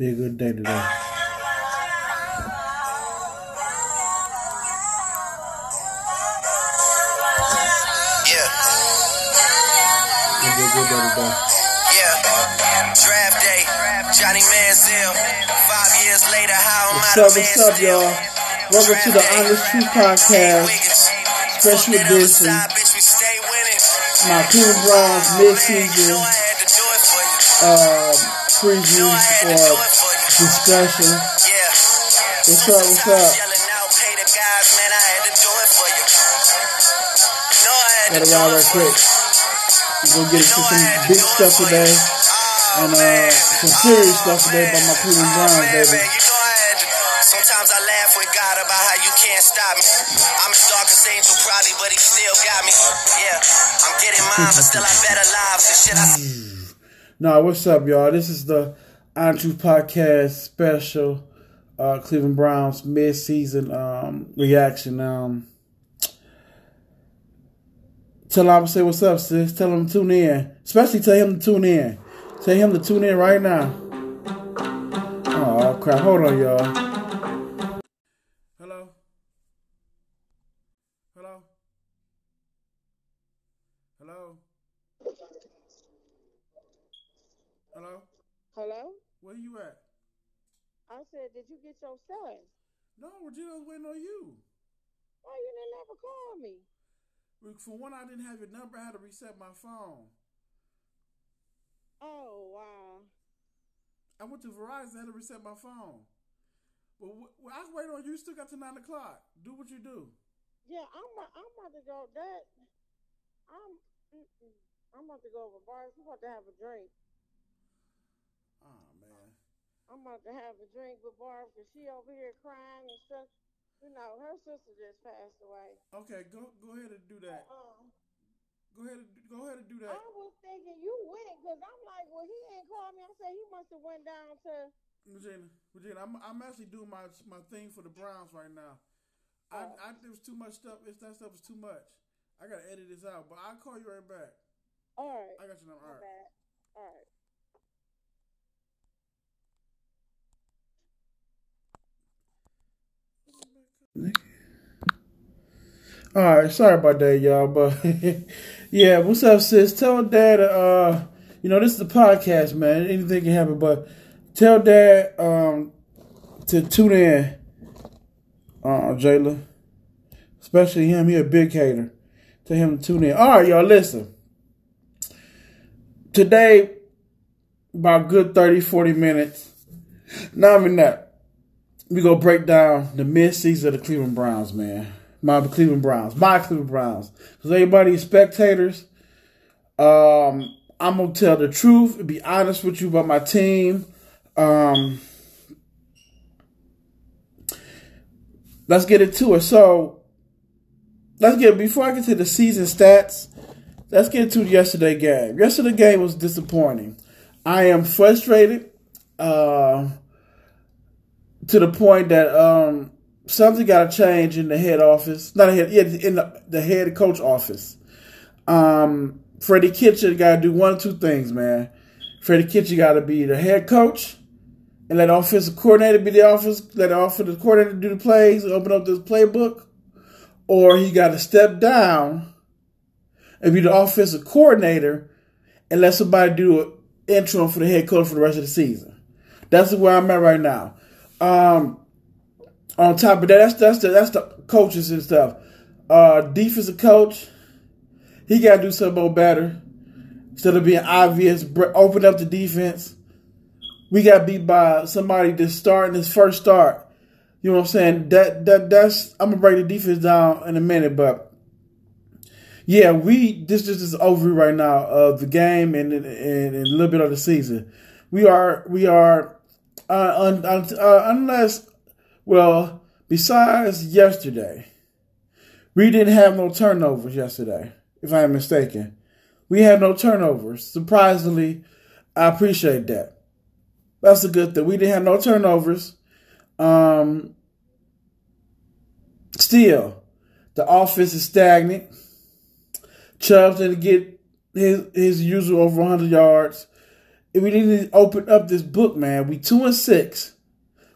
Be a good day today. Yeah, be a good day today. yeah. Draft day, Johnny Manziel. Five years later, how am I What's up, what's up, y'all? Welcome to the Honest Truth Podcast, special edition. side, bitch, we stay winning. My Cleveland Browns mid-season know I had to do it for you. um, preview Know I had to or do it for you. discussion. Yeah. What's up, what's up? yelling out, pay the guys, man. I had to do it for you. Know I had Gotta go out right quick. We're gonna get into some big stuff today. Oh, and uh, some serious stuff today about my Cleveland Oh, Browns, baby. man, you know I had to. Sometimes I laugh with God about how you can't stop me. I'm his darkest angel, probably, but he still got me. Yeah, I'm getting mine, but still I better lives and shit. I No, what's up, y'all? This is the Truth Podcast special uh, Cleveland Browns mid-season um, reaction. Um, tell him to say what's up, sis. Tell him to tune in. Especially tell him to tune in. Tell him to tune in right now. Oh crap! Hold on, y'all. Hello. Hello. Hello. Hello. Hello? Where you at? I said, did you get your son? No, Regina's waiting on you. Why you didn't ever call me? For one, I didn't have your number. I had to reset my phone. Oh, wow. I went to Verizon. I had to reset my phone. Well, wh- well I wait on you. You Still got to nine o'clock. Do what you do. Yeah, I'm I'm about to go. That I'm. I'm about to go over bars. I'm about to have a drink. I'm about to have a drink with Barb because she over here crying and stuff. You know, her sister just passed away. Okay, go go ahead and do that. Um, Go ahead and do- go ahead and do that. I was thinking you went because I'm like, well, he ain't called me. I said he must have went down to. Regina, Regina, I'm I'm actually doing my my thing for the Browns right now. I Oh. I there was too much stuff. If that stuff was too much, I gotta edit this out. But I'll call you right back. All right. I got your number. All right. bad. All right. All right, sorry about that, y'all. But yeah, what's up, sis? Tell dad, uh, you know, this is a podcast, man. Anything can happen, but tell dad um to tune in, uh, Jayla. Especially him, he a big hater. Tell him to tune in. All right, y'all, listen. Today, about good 30, 40 minutes. Not even that. We gonna break down the mid-season of the Cleveland Browns, man. My Cleveland Browns, my Cleveland Browns. Cause everybody spectators. Um, I'm gonna tell the truth and be honest with you about my team. Um, let's get into it. So, let's get before I get to the season stats. Let's get the yesterday game. Yesterday game was disappointing. I am frustrated. Uh, to the point that um, something got to change in the head office. Not head, yeah, in the, the head coach office. Um, Freddie Kitchen got to do one or two things, man. Freddie Kitchen got to be the head coach and let the offensive coordinator be the office, let the offensive coordinator do the plays, open up this playbook, or he got to step down and be the offensive coordinator and let somebody do an interim for the head coach for the rest of the season. That's where I'm at right now. Um, on top of that, that's that's the that's the coaches and stuff. Uh, defensive coach, he got to do something better instead of being obvious. Open up the defense. We got beat by somebody that's starting his first start. You know what I'm saying? That that that's I'm gonna break the defense down in a minute, but yeah, we this this is over right now of the game and, and and a little bit of the season. We are we are uh, uh, unless well besides yesterday, we didn't have no turnovers yesterday. If I'm mistaken, we had no turnovers. Surprisingly, I appreciate that. That's a good thing. We didn't have no turnovers. Um, still, the offense is stagnant. Chubb didn't get his his usual over 100 yards. We need to open up this book, man. We two and six,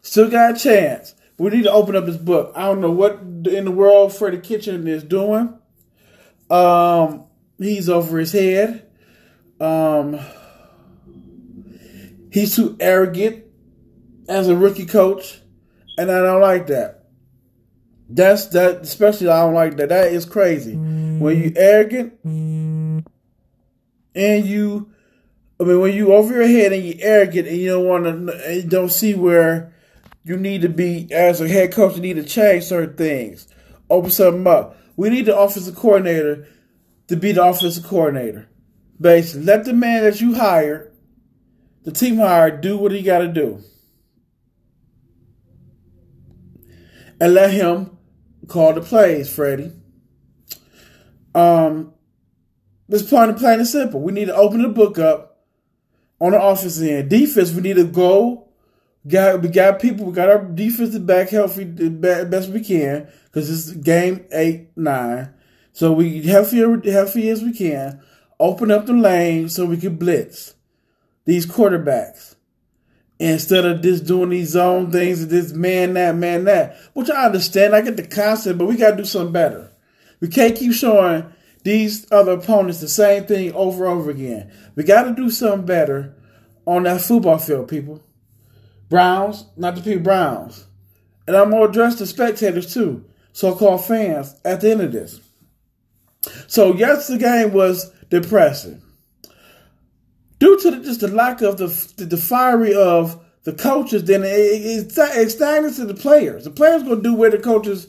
still got a chance. We need to open up this book. I don't know what in the world Freddie Kitchen is doing. Um, he's over his head. Um, he's too arrogant as a rookie coach, and I don't like that. That's that. Especially, I don't like that. That is crazy. When you arrogant and you, I mean, when you over your head and you're arrogant and you don't want to, you don't see where you need to be as a head coach. You need to change certain things, open something up. We need the offensive coordinator to be the offensive coordinator. Basically, let the man that you hired, the team hired, do what he got to do. And let him call the plays, Freddie. Um, this plain and plain and simple. We need to open the book up on the offensive end. Defense, we need to go. Got we got people. We got our defensive back healthy the best we can because it's game eight nine. So we healthy healthy as we can. Open up the lane so we can blitz these quarterbacks instead of just doing these zone things and this man that man that. Which I understand. I get the concept, but we got to do something better. We can't keep showing these other opponents the same thing over and over again. We got to do something better on that football field, people. Browns, not the people Browns. And I'm going to address the spectators too, so called fans, at the end of this. So, yes, the game was depressing. Due to the, just the lack of the, the, the fiery of the coaches, then it, it, it stagnates to the players. The players going to do where the coaches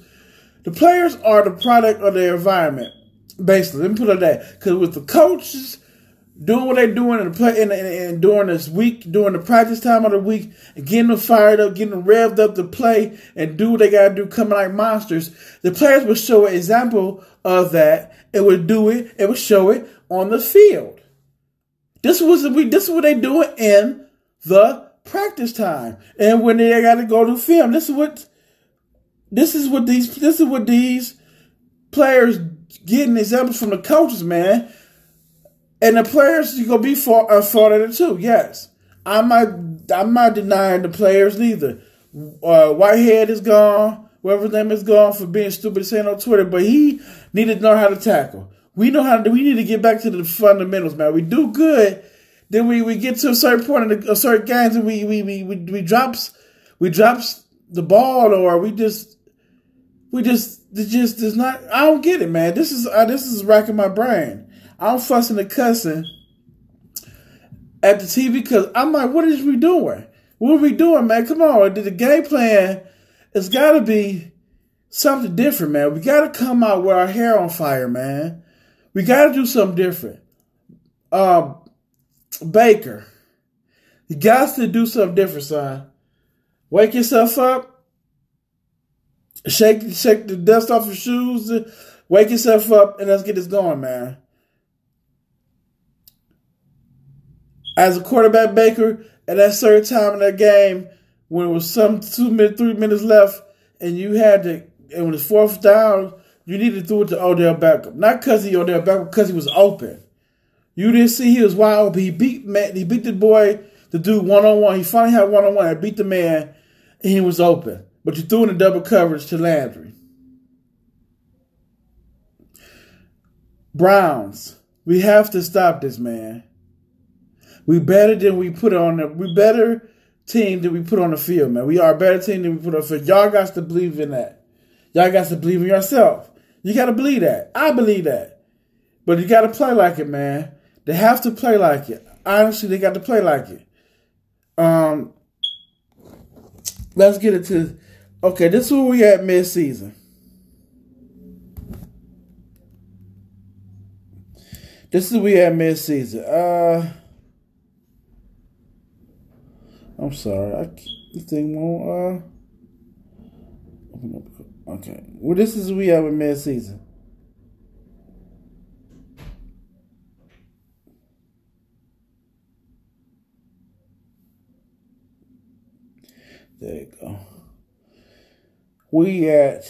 the players are the product of their environment, basically. Let me put it that. Because with the coaches doing what they're doing in the play and, and, and, during this week, during the practice time of the week, getting them fired up, getting them revved up to play and do what they gotta do, coming like monsters, the players would show an example of that. It would do it, it would show it on the field. This was we this is what they doing in the practice time. And when they gotta go to film, this is what this is what these this is what these players getting examples from the coaches, man. And the players you gonna be for are fault of it too. Yes, I'm not I'm not denying the players neither. Uh, Whitehead is gone. Whoever's name is gone for being stupid saying on Twitter, but he needed to know how to tackle. We know how to. We need to get back to the fundamentals, man. We do good, then we, we get to a certain point in a certain games, and we we we we, we drops we drops the ball, or we just we just, it just does not. I don't get it, man. This is uh, this is racking my brain. I'm fussing and cussing at the TV because I'm like, what is we doing? What are we doing, man? Come on, the game plan. It's got to be something different, man. We got to come out with our hair on fire, man. We got to do something different. Um, Baker, you got to do something different, son. Wake yourself up Shake shake the dust off your shoes, wake yourself up, and let's get this going, man. As a quarterback Baker, at that certain time in that game, when it was some two minutes, three minutes left, and you had to, and when it's fourth down, you needed to throw it to Odell Beckham. Not because he Odell Beckham, because he was open. You didn't see he was wide open. He beat he beat the boy, the dude one on one. He finally had one on one. I beat the man, and he was open but you threw in a double coverage to Landry. Browns, we have to stop this, man. We better than we put on the we better team than we put on the field, man. We are a better team than we put on the field. Y'all got to believe in that. Y'all got to believe in yourself. You got to believe that. I believe that. But you got to play like it, man. They have to play like it. Honestly, they got to play like it. Um, let's get into Okay, this is where we at mid season. This is we at mid season. Uh I'm sorry. I this thing won't uh Okay. Well this is we have a mid season. There you go we at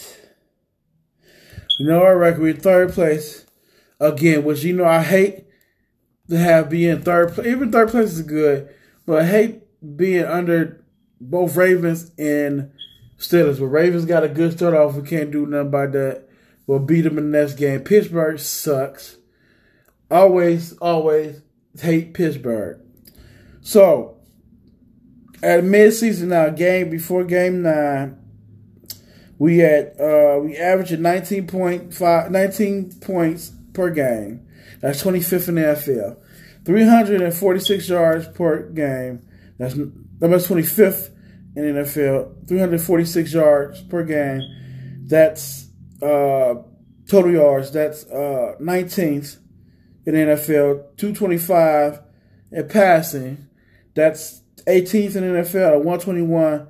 you know our record we third place again, which you know I hate to have being third place. Even third place is good, but I hate being under both Ravens and Steelers. But Ravens got a good start off. We can't do nothing about that. We'll beat them in the next game. Pittsburgh sucks. Always, always hate Pittsburgh. So, at midseason now, game before game nine, we at uh we averaging 19.5 19 points per game. That's 25th in the NFL. 346 yards per game. That's number 25th in the NFL. 346 yards per game. That's uh total yards. That's uh 19th in the NFL. 225 in passing. That's 18th in the NFL. 121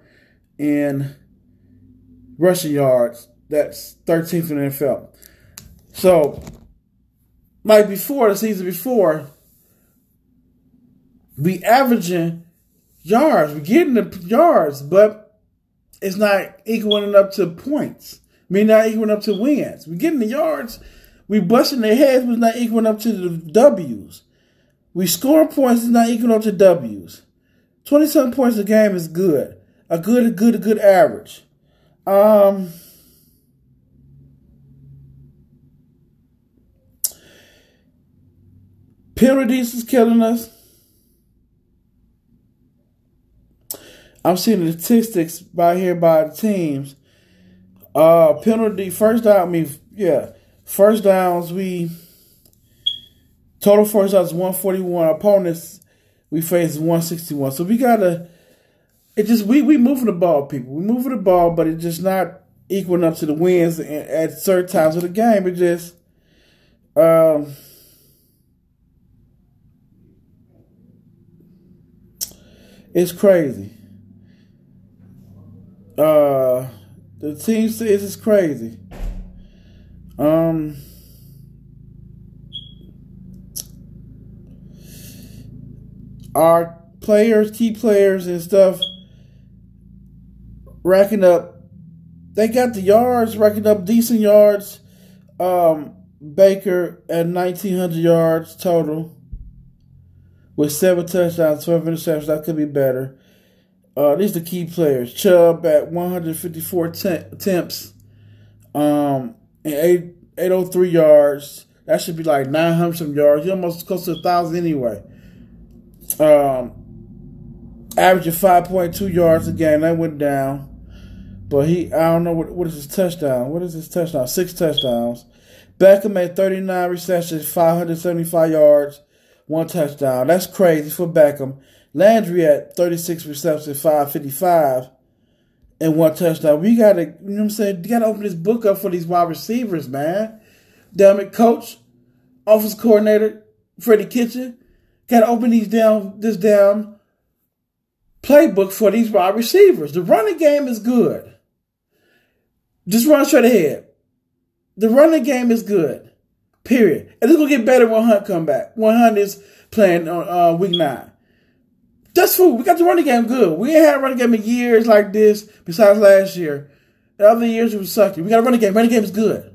in rushing yards. That's 13th in the NFL. So, like before, the season before, we averaging yards. We're getting the yards, but it's not equaling up to points. I mean, not equaling up to wins. We're getting the yards. We busting their heads, but not equaling up to the W's. We score points, it's not equaling up to W's. 27 points a game is good. A good, a good, a good average. Um, penalties is killing us. I'm seeing the statistics by here by the teams. Uh, penalty first down. I mean, yeah, first downs. We total first downs 141. Opponents we face 161. So we gotta it just we we moving the ball, people. We moving the ball, but it's just not equaling up to the wins at certain times of the game. It just um it's crazy. Uh the team says it's crazy. Um our players, key players and stuff racking up. They got the yards, racking up decent yards. Um, Baker at 1,900 yards total with seven touchdowns, 12 interceptions. That could be better. Uh, these are the key players. Chubb at 154 t- attempts um, and 8, 803 yards. That should be like 900 some yards. He almost close to a 1,000 anyway. Um, averaging 5.2 yards a game. That went down. But he, I don't know what what is his touchdown. What is his touchdown? Six touchdowns. Beckham had 39 receptions, 575 yards, one touchdown. That's crazy for Beckham. Landry had 36 receptions, 555, and one touchdown. We gotta, you know what I'm saying? You gotta open this book up for these wide receivers, man. Damn it, coach, office coordinator, Freddie Kitchen, gotta open these down, this down playbook for these wide receivers. The running game is good. Just run straight ahead. The running game is good. Period. And it's gonna get better when Hunt come back. When Hunt is playing on uh, week nine. That's food. We got the running game good. We ain't had a running game in years like this besides last year. The other years it was sucky. We got a running game. Running game is good.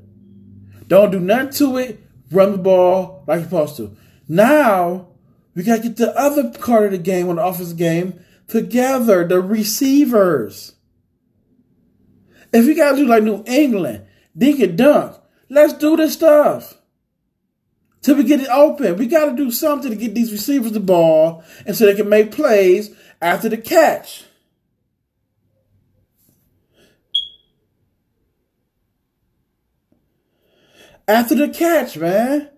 Don't do nothing to it. Run the ball like you're supposed to. Now we gotta get the other part of the game on the offensive game together. The receivers. If you guys do like New England, and dunk, let's do this stuff. Till we get it open. We got to do something to get these receivers the ball and so they can make plays after the catch. After the catch, man.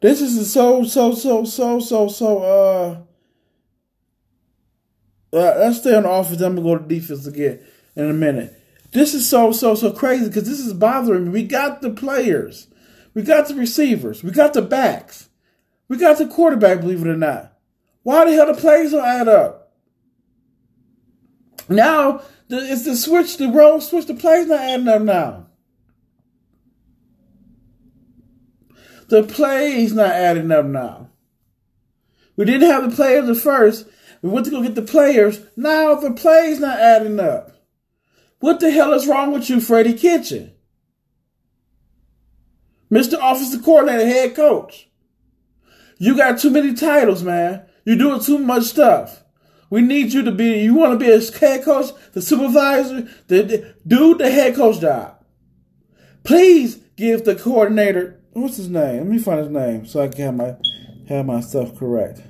This is so, so, so, so, so, so, uh, uh, let's stay on the offense. I'm gonna go to defense again in a minute. This is so so so crazy because this is bothering me. We got the players, we got the receivers, we got the backs, we got the quarterback. Believe it or not, why the hell the plays don't add up? Now the, it's the switch, the role switch. The plays not adding up now. The plays not adding up now. We didn't have the players at first. We went to go get the players. Now the plays not adding up. What the hell is wrong with you, Freddie Kitchen? Mr. Offensive Coordinator, head coach. You got too many titles, man. You're doing too much stuff. We need you to be, you want to be a head coach, the supervisor, the, the do the head coach job. Please give the coordinator, what's his name? Let me find his name so I can have my, have my stuff correct.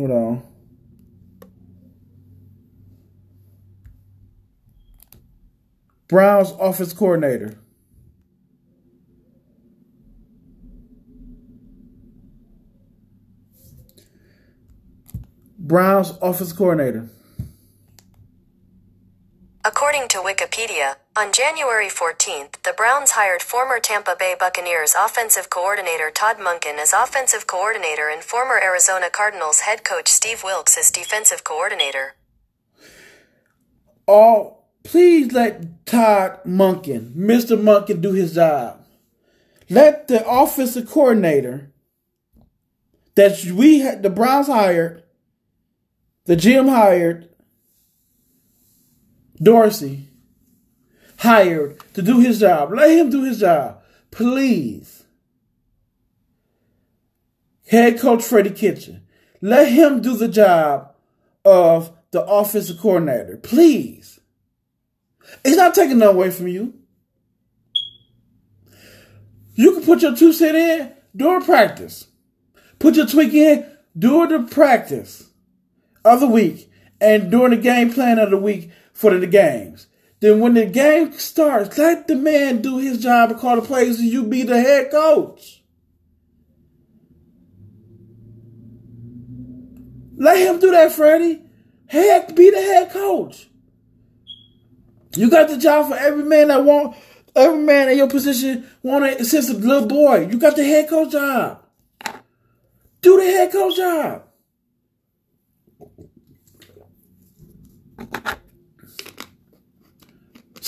Hold know. Browns office coordinator. Browns office coordinator. According to Wikipedia, on January 14th, the Browns hired former Tampa Bay Buccaneers offensive coordinator Todd Monken as offensive coordinator and former Arizona Cardinals head coach Steve Wilks as defensive coordinator. Oh, please let Todd Monken, Mr. Monken, do his job. Let the offensive coordinator that we had, the Browns hired, the GM hired, Dorsey hired to do his job. Let him do his job, please. Head coach Freddie Kitchen, let him do the job of the offensive coordinator, please. It's not taking nothing away from you. You can put your two cent in during practice. Put your tweak in during the practice of the week and during the game plan of the week for the games. Then when the game starts, let the man do his job and call the plays and you be the head coach. Let him do that, Freddie. Heck, be the head coach. You got the job for every man that want every man in your position want to assist a little boy. You got the head coach job. Do the head coach job.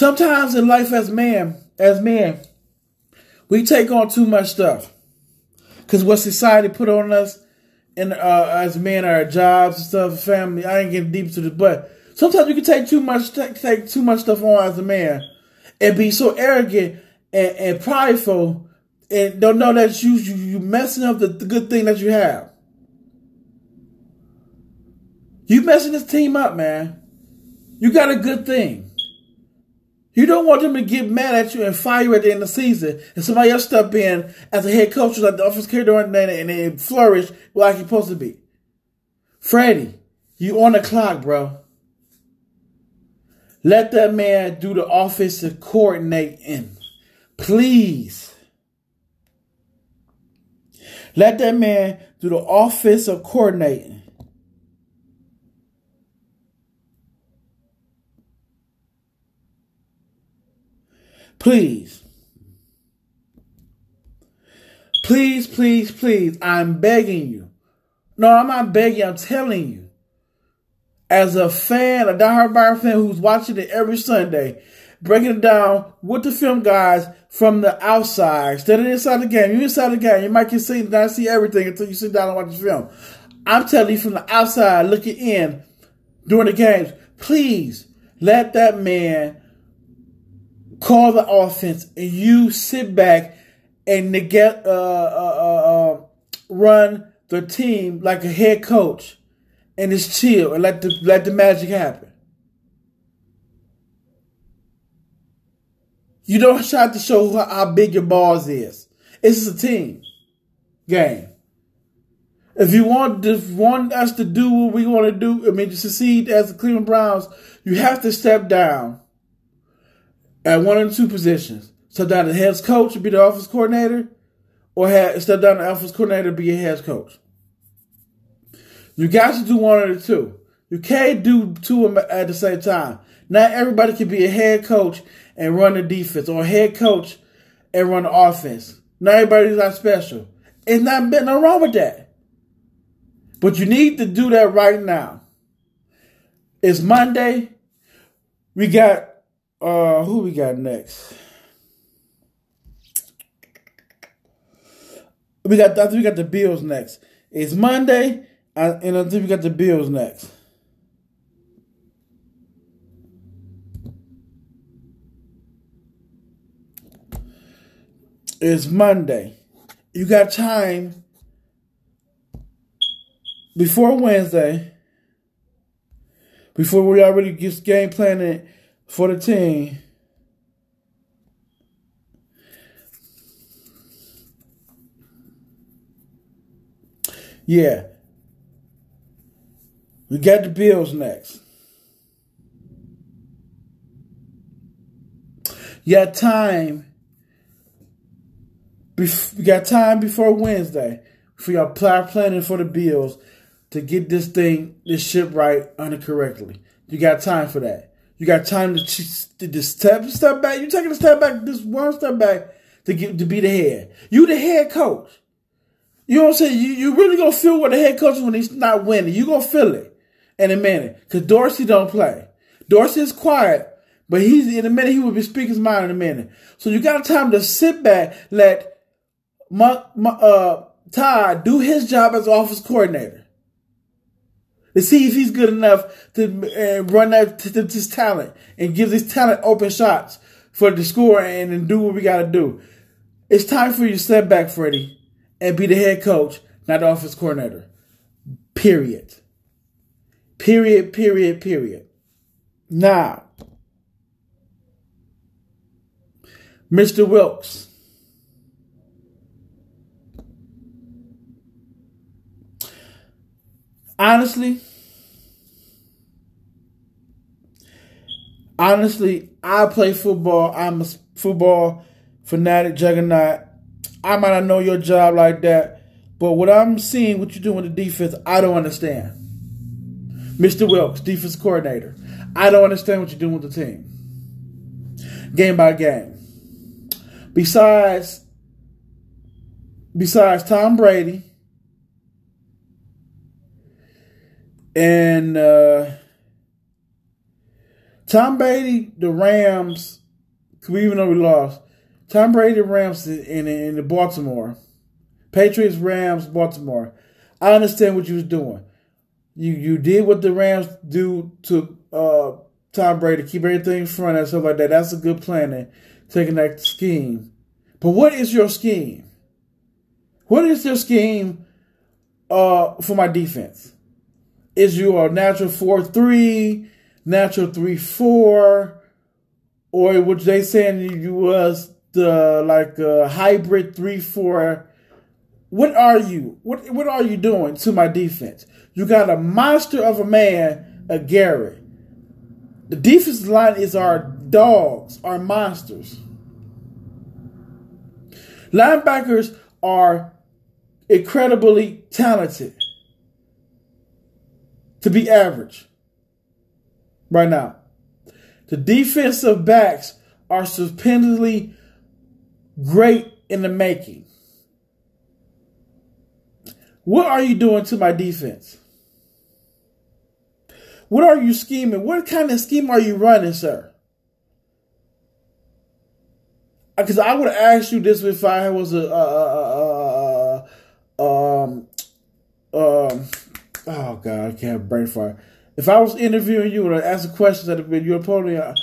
Sometimes in life as man, as man, we take on too much stuff. Cause what society put on us and uh, as men, our jobs and stuff, family. I ain't getting deep to this, but sometimes you can take too much, take, take too much stuff on as a man, and be so arrogant and, and prideful, and don't know that you you, you messing up the, the good thing that you have. You messing this team up, man. You got a good thing. You don't want them to get mad at you and fire you at the end of the season, and somebody else step in as a head coach like the offense coordinator and then flourish like you're supposed to be. Freddie, you on the clock, bro. Let that man do the office offensive coordinating. Please. Let that man do the offensive coordinating. Please. Please, please, please. I'm begging you. No, I'm not begging. I'm telling you. As a fan, a diehard Bayern fan who's watching it every Sunday, breaking it down with the film guys from the outside, of inside the game. You inside the game, you might can see not see everything until you sit down and watch the film. I'm telling you from the outside, looking in during the games. Please let that man call the offense, and you sit back and get uh, uh, uh, uh, run the team like a head coach, and just chill and let the let the magic happen. You don't have to show how big your balls is. It's a team game. If you want to, want us to do what we want to do, I mean to succeed as the Cleveland Browns, you have to step down at one of two positions. Step down the head coach be the office coordinator, or have, step down the office coordinator be a head coach. You got to do one of the two. You can't do two at the same time. Not everybody can be a head coach and run the defense, or a head coach and run the offense. Not everybody's not special. It's not nothing wrong with that. But you need to do that right now. It's Monday. We got uh, who we got next? We got. I think we got the Bills next. It's Monday, and I think we got the Bills next. It's Monday. You got time before Wednesday, before we already get game planning for the team. Yeah. We got the Bills next. You got time. You got time before Wednesday for your plan planning for the Bills to get this thing, this ship right under correctly. You got time for that. You got time to, to, step step back. You taking a step back, just one step back to get to be the head. You the head coach. You know what I'm saying? You you really gonna feel what the head coach is when he's not winning. You gonna feel it in a minute. Cause Dorsey don't play. Dorsey is quiet, but he's in a minute he will be speaking his mind in a minute. So you got time to sit back, let my, my uh Todd do his job as office coordinator. To see if he's good enough to uh, run that to, to his talent and give his talent open shots for the score and, and do what we got to do. It's time for you to step back, Freddie, and be the head coach, not the office coordinator. Period. Period, period, period. Now, Mr. Wilks. Honestly, honestly, I play football. I'm a football fanatic juggernaut. I might not know your job like that, but what I'm seeing, what you're doing with the defense, I don't understand. Mr. Wilks, defense coordinator, I don't understand what you're doing with the team. Game by game. Besides, besides Tom Brady and uh, Tom Brady, the Rams, even though we lost, Tom Brady, the Rams in, in, in the Baltimore, Patriots, Rams, Baltimore. I understand what you was doing. You you did what the Rams do to uh, Tom Brady, keep everything in front and stuff like that. That's a good planning, taking that scheme. But what is your scheme? What is your scheme uh, for my defense? Is you a natural four three, natural three four, or which they saying you was the like a hybrid three four? What are you? What what are you doing to my defense? You got a monster of a man, a Garrett. The defensive line is our dogs, our monsters. Linebackers are incredibly talented to be average right now. The defensive backs are stupendly great in the making. What are you doing to my defense? What are you scheming? What kind of scheme are you running, sir? Because I would ask you this if I was a, uh, uh, uh, um, um, oh god, I can't brain fire. If I was interviewing you and asking questions that have been you're probably uh,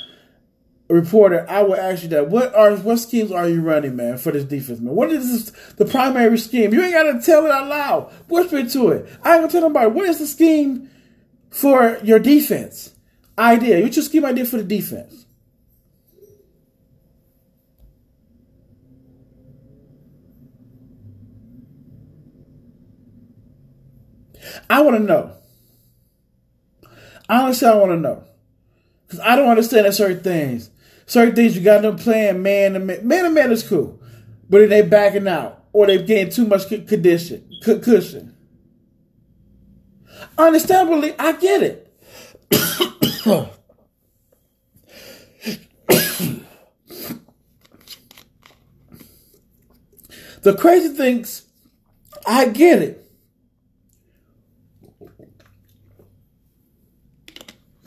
a reporter, I would ask you that. What are what schemes are you running, man, for this defense, man? What is this, the primary scheme? You ain't gotta tell it out loud. Whisper to it. I ain't gonna tell nobody. What is the scheme for your defense? Idea. What's your scheme idea for the defense? I want to know. Honestly, I want to know. Because I don't understand that certain things. Certain things you got them playing man to man. Man to man is cool. But then they backing out. Or they getting too much condition, cushion. Understandably, I get it. the crazy things, I get it.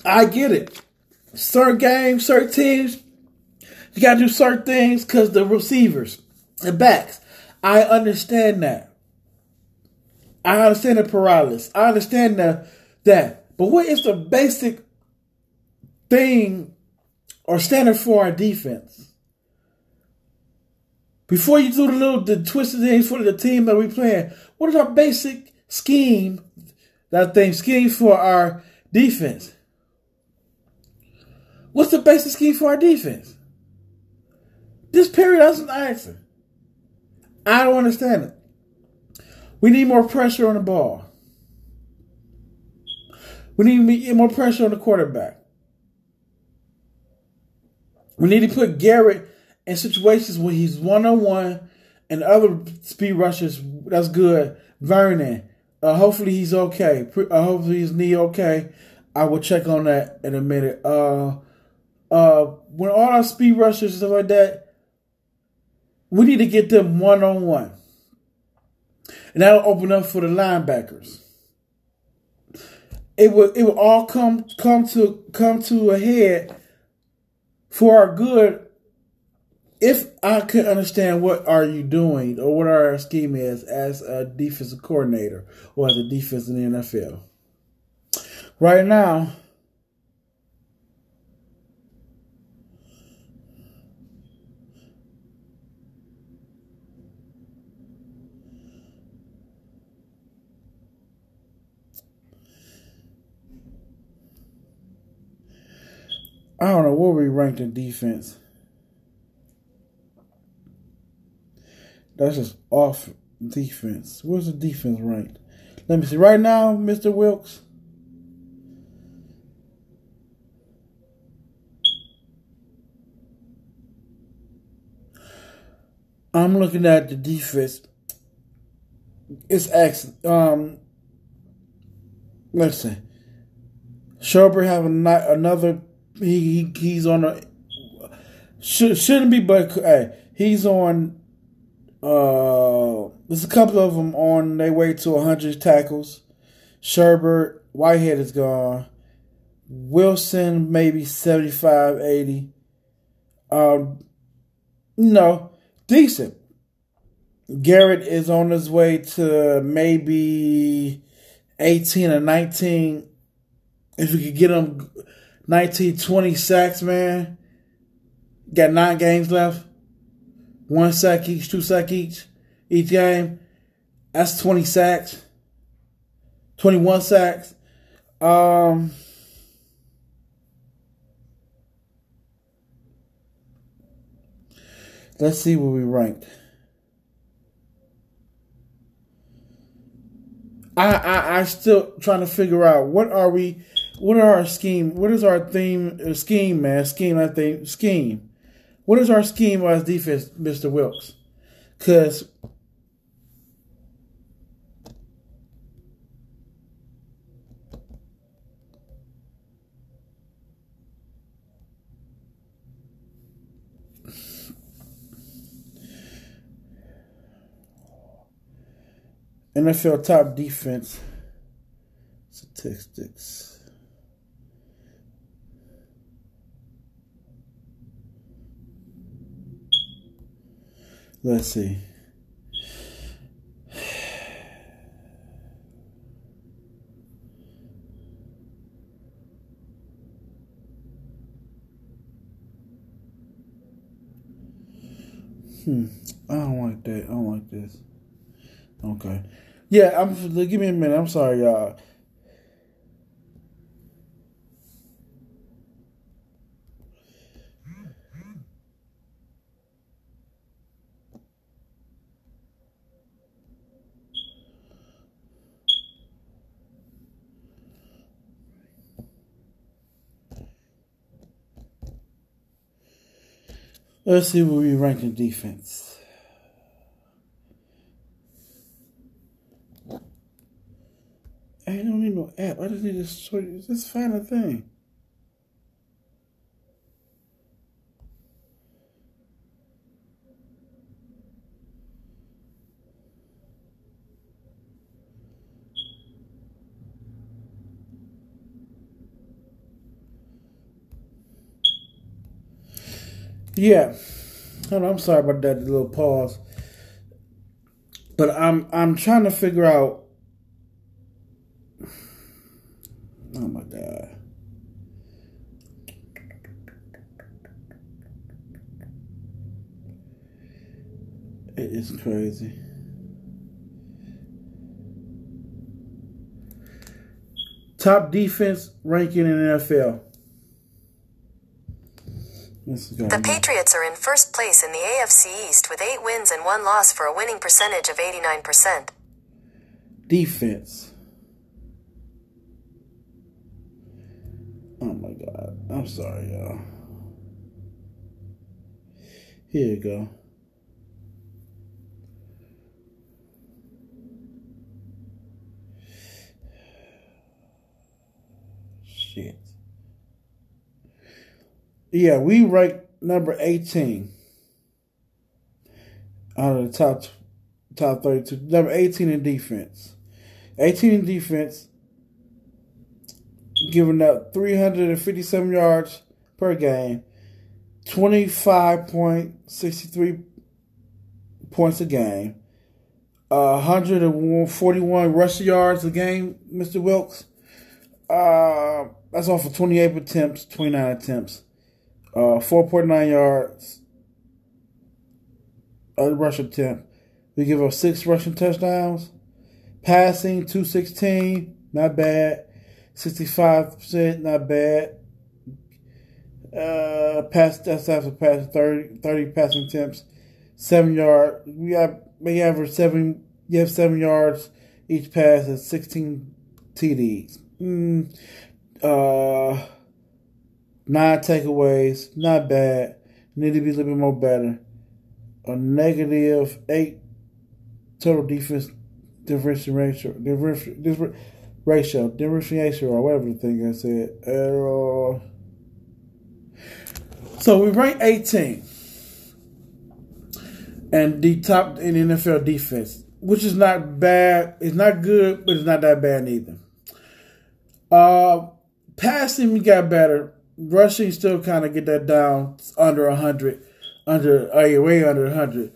I get it. Certain games, certain teams, you got to do certain things because the receivers, the backs. I understand that. I understand the paralysis. I understand the, that. But what is the basic thing or standard for our defense? before you do the little the twisted things for the team that we playing, what is our basic scheme? That thing scheme for our defense. What's the basic scheme for our defense? This period doesn't answer. I don't understand it. We need more pressure on the ball. We need more pressure on the quarterback. We need to put Garrett in situations where he's one on one and other speed rushers. That's good. Vernon. Uh, hopefully he's okay. Uh, hopefully his knee okay. I will check on that in a minute. Uh, uh, when all our speed rushers and stuff like that, we need to get them one on one, and that'll open up for the linebackers. It will it will all come come to come to a head for our good if I could understand what are you doing or what our scheme is as a defensive coordinator or as a defense in the NFL. Right now, I don't know where we ranked in defense. That's just off defense. Where's the defense ranked? Let me see. Right now, Mr. Wilks. I'm looking at the defense. It's excellent. Um, let's see. Schobert have a, another. He, he he's on a should, shouldn't be, but hey, he's on uh, there's a couple of them on their way to 100 tackles. Schobert, Whitehead is gone. Wilson, maybe 75, 80. Um, no, decent. Garrett is on his way to maybe 18 or 19. If we could get him 19, 20 sacks, man. Got nine games left one sack each, two sack each, each game. That's 20 sacks, 21 sacks. Um, let's see where we ranked. I, I I still trying to figure out what are we, what are our scheme, what is our theme uh, scheme, man? Scheme, I think scheme. What is our scheme as defense, Mr. Wilks? Because NFL top defense statistics. Let's see. Hmm. I don't like that. I don't like this. Okay. Yeah, I'm give me a minute. I'm sorry, y'all. Let's see where we rank in defense. I don't need no app. I just need to sort just find a thing. Yeah. I'm sorry about that little pause. But I'm I'm trying to figure out Oh my god. It is crazy. Top defense ranking in NFL. The Patriots are in first place in the AFC East with 8 wins and 1 loss for a winning percentage of 89%. defense. Oh my god. I'm sorry, y'all. Here you go. Shit. Yeah, we rank number 18 out of the top top 32. Number 18 in defense. 18 in defense, giving up 357 yards per game, 25.63 points a game, uh, 141 rushing yards a game, Mr. Wilks. Uh, that's off of 28 attempts, 29 attempts, uh, 4.9 yards a rush attempt. We give up six rushing touchdowns. Passing, 216, not bad. 65%, not bad. Uh, pass, that's after pass 30, 30 passing attempts. Seven yard, we have, we average seven, you have seven yards each pass and 16 TDs. Mm, uh, nine takeaways, not bad. Need to be a little bit more better. A negative eight total defense differentiation ratio, differential, ratio, differentiation, or whatever the thing I said. So we rank 18 and the top in NFL defense, which is not bad. It's not good, but it's not that bad either. Uh, passing we got better. Rushing still kind of get that down under hundred, under yeah, way under hundred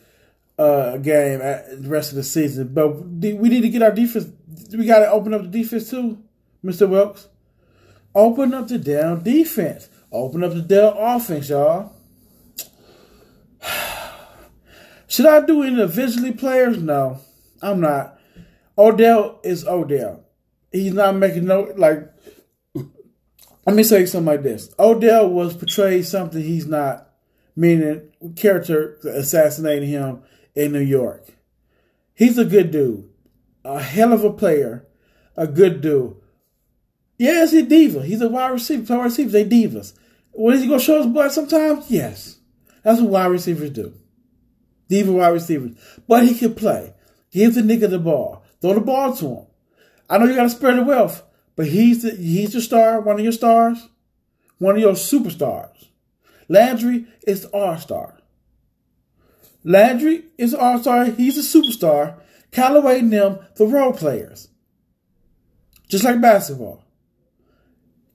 uh, game at the rest of the season. But we need to get our defense. We got to open up the defense too, Mister Wilks. Open up the down defense. Open up the Dell offense, y'all. Should I do individually players? No, I'm not. Odell is Odell. He's not making no like. Let me say something like this: Odell was portrayed something he's not, meaning character assassinating him in New York. He's a good dude, a hell of a player, a good dude. Yeah, he's a diva. He's a wide receiver. Wide receivers, they divas. When is he gonna show his blood sometimes? Yes. That's what wide receivers do. Diva wide receivers. But he can play. Give the nigga the ball. Throw the ball to him. I know you gotta spread the wealth, but he's the he's your star, one of your stars, one of your superstars. Landry is our star. Landry is an all-star. He's a superstar. Callaway and them, the role players. Just like basketball.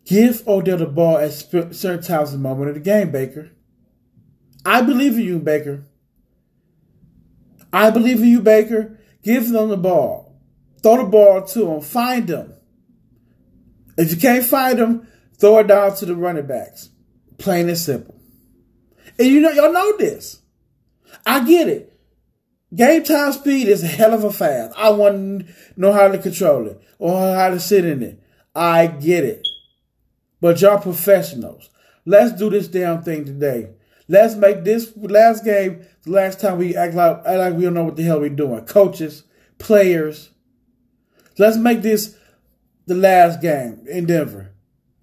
Give Odell the ball at certain times in the moment of the game, Baker. I believe in you, Baker. I believe in you, Baker. Give them the ball. Throw the ball to them. Find them. If you can't find them, throw it down to the running backs. Plain and simple. And you know, y'all know this. I get it. Game time speed is a hell of a fast. I want to know how to control it or how to sit in it. I get it. But y'all professionals. Let's do this damn thing today. Let's make this last game the last time we act like, act like we don't know what the hell we're doing. Coaches, players. Let's make this the last game in Denver.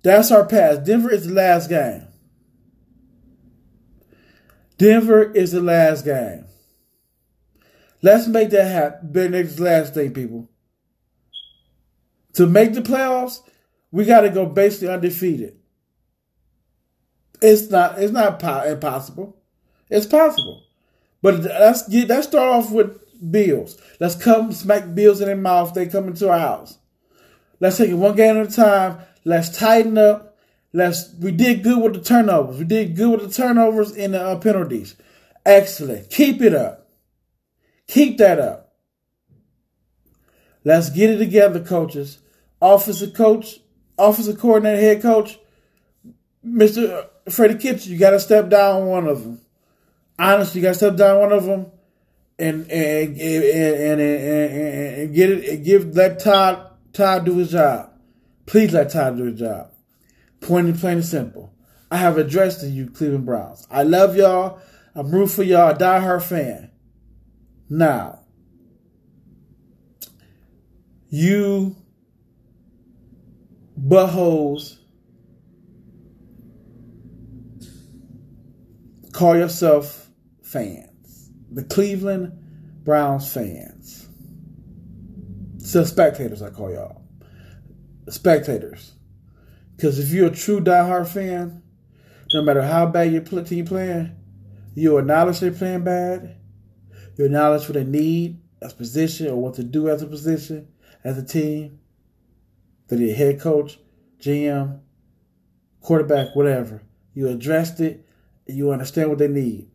That's our pass. Denver is the last game. Denver is the last game. Let's make that happen. Next last thing, people. To make the playoffs, we got to go basically undefeated. It's not. It's not impossible. It's possible, but let's get. Let's start off with Bills. Let's come smack Bills in their mouth. They come into our house. Let's take it one game at a time. Let's tighten up. Let's. We did good with the turnovers. We did good with the turnovers and the uh, penalties. Excellent. Keep it up. Keep that up. Let's get it together, coaches. Offensive coach, offensive coordinator, head coach, Mr. Freddie Kitchen, you got to step down one of them. Honestly, you got to step down one of them. and and and, and, and, and, and get it. Give let Todd Todd do his job. Please let Todd do his job. Point and plain and simple. I have addressed to you, Cleveland Browns. I love y'all. I'm rooting for y'all. Die-hard fan. Now, you buttholes call yourself fans. The Cleveland Browns fans. So spectators, I call y'all. Spectators. Because if you're a true diehard fan, no matter how bad your team playing, you acknowledge they're playing bad. You acknowledge what they need as position or what to do as a position, as a team. That your head coach, GM, quarterback, whatever. You addressed it. You understand what they need.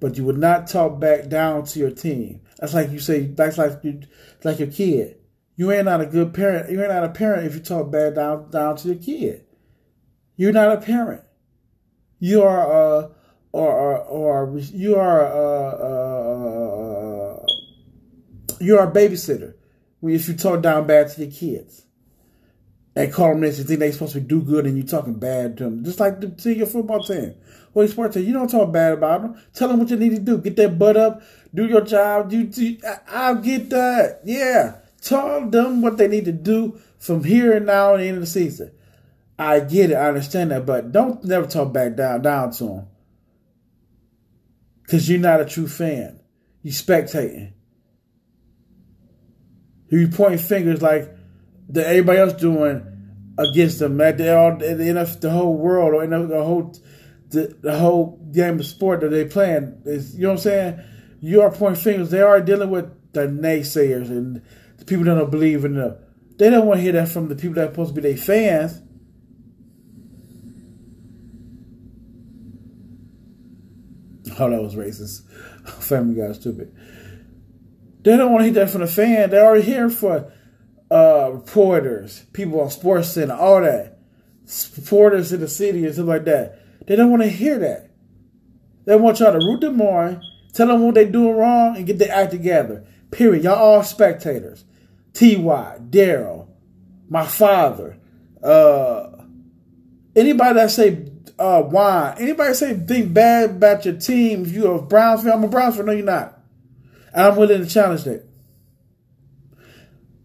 But you would not talk back down to your team. That's like you say. That's like you, like your kid. You ain't not a good parent. You ain't not a parent if you talk bad down down to your kid. You're not a parent. You are a or or, you are a, a, you are a babysitter. If you talk down bad to your kids and call them this, you think they supposed to do good and you talking bad to them, just like to your football team your sports. You don't talk bad about them. Tell them what you need to do. Get that butt up. Do your job. You, you I'll get that. Yeah. Tell them what they need to do from here and now and the end of the season. I get it. I understand that, but don't never talk back down down to them because you're not a true fan. You spectating. You pointing fingers like that everybody else doing against them. That they all the, the whole world or the whole the, the whole game of sport that they playing is you know what I'm saying. You are pointing fingers. They are dealing with the naysayers and the people that don't believe in them. They don't want to hear that from the people that are supposed to be their fans. Oh, that was racist. Family Guy stupid. They don't want to hear that from the fan. They're already here for uh, reporters, people on Sports Center, all that. Reporters in the city and stuff like that. They don't want to hear that. They want y'all to root them on, tell them what they doing wrong, and get their act together. Period. Y'all all spectators. T.Y., Daryl, my father, uh, anybody that say uh, why, anybody say think bad about your team, if you're a Browns fan, I'm a Browns fan, no you're not. And I'm willing to challenge that.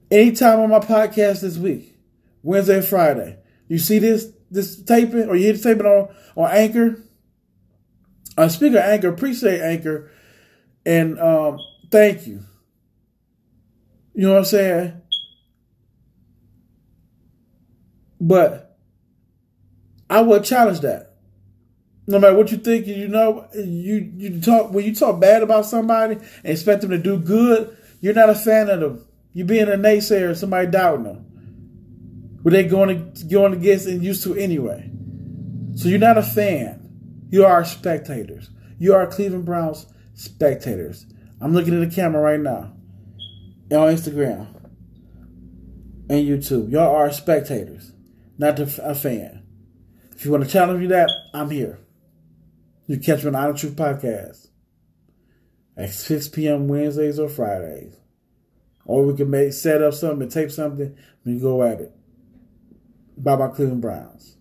Anytime on my podcast this week, Wednesday Friday, you see this this taping or you hear the taping on, on Anchor. Uh, speaking of Anchor, appreciate Anchor and um, thank you. You know what I'm saying? But I will challenge that. No matter what you think, you know, you you talk when you talk bad about somebody and expect them to do good, you're not a fan of them. You're being a naysayer, somebody doubting them. What they going to going against and used to anyway. So you're not a fan. You are spectators. You are Cleveland Browns spectators. I'm looking at the camera right now And on Instagram and YouTube. Y'all are spectators, not a fan. If you want to challenge me that, I'm here. You catch me on Honest Truth Podcast at 6 p.m. Wednesdays or Fridays. Or we can make set up something and tape something and go at it. By my Cleveland Browns.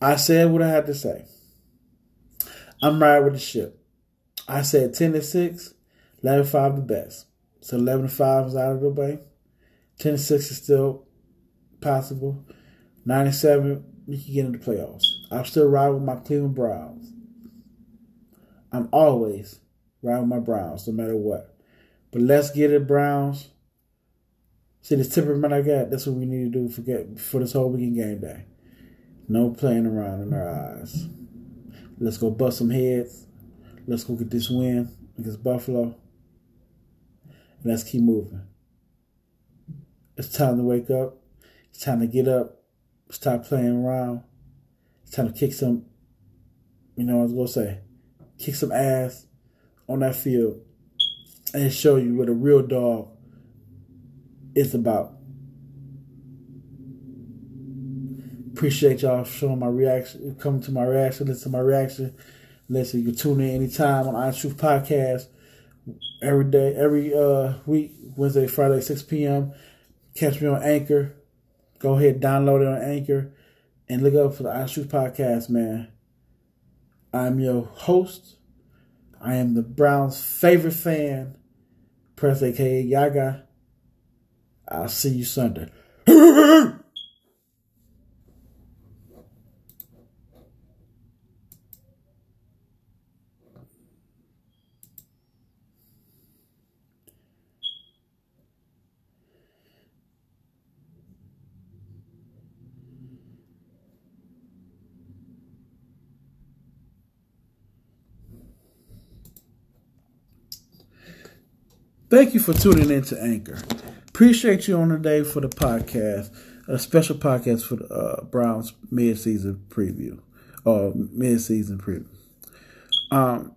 I said what I had to say. I'm right with the ship. I said 10 to 6, 11 5 the best. So 11 to 5 is out of the way. 10 to 6 is still possible. 97, we can get into the playoffs. I'm still riding with my Cleveland Browns. I'm always riding with my Browns, no matter what. But let's get it, Browns. See this temperament I got. That's what we need to do for get for this whole weekend game day. No playing around in our eyes. Let's go bust some heads. Let's go get this win against Buffalo. And let's keep moving. It's time to wake up. It's time to get up. Stop playing around. It's time to kick some, you know, what I was to say, kick some ass on that field and show you what a real dog is about. Appreciate y'all showing my reaction, coming to my reaction, listen to my reaction. Listen, you can tune in anytime on Honest Truth Podcast every day, every uh, week, Wednesday, Friday, 6 p.m. Catch me on Anchor. Go ahead, download it on Anchor, and look up for the Honest Truth Podcast, man. I'm your host. I am the Browns' favorite fan, Press aka Yaga. I'll see you Sunday. Thank you for tuning in to Anchor. Appreciate you on the day for the podcast, a special podcast for the uh, Browns mid-season preview, or uh, mid-season preview. Um,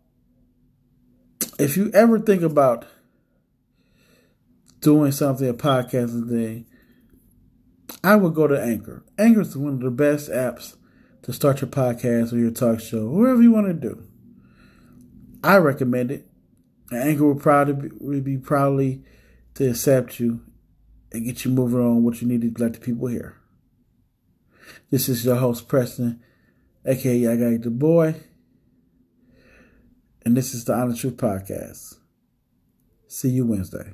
if you ever think about doing something, a podcasting thing, I would go to Anchor. Anchor is one of the best apps to start your podcast or your talk show, whatever you want to do. I recommend it. And Anchor will probably be, be proudly to accept you and get you moving on what you need to let the people hear. This is your host, Preston, aka I Got the Boy. And this is the Honest Truth Podcast. See you Wednesday.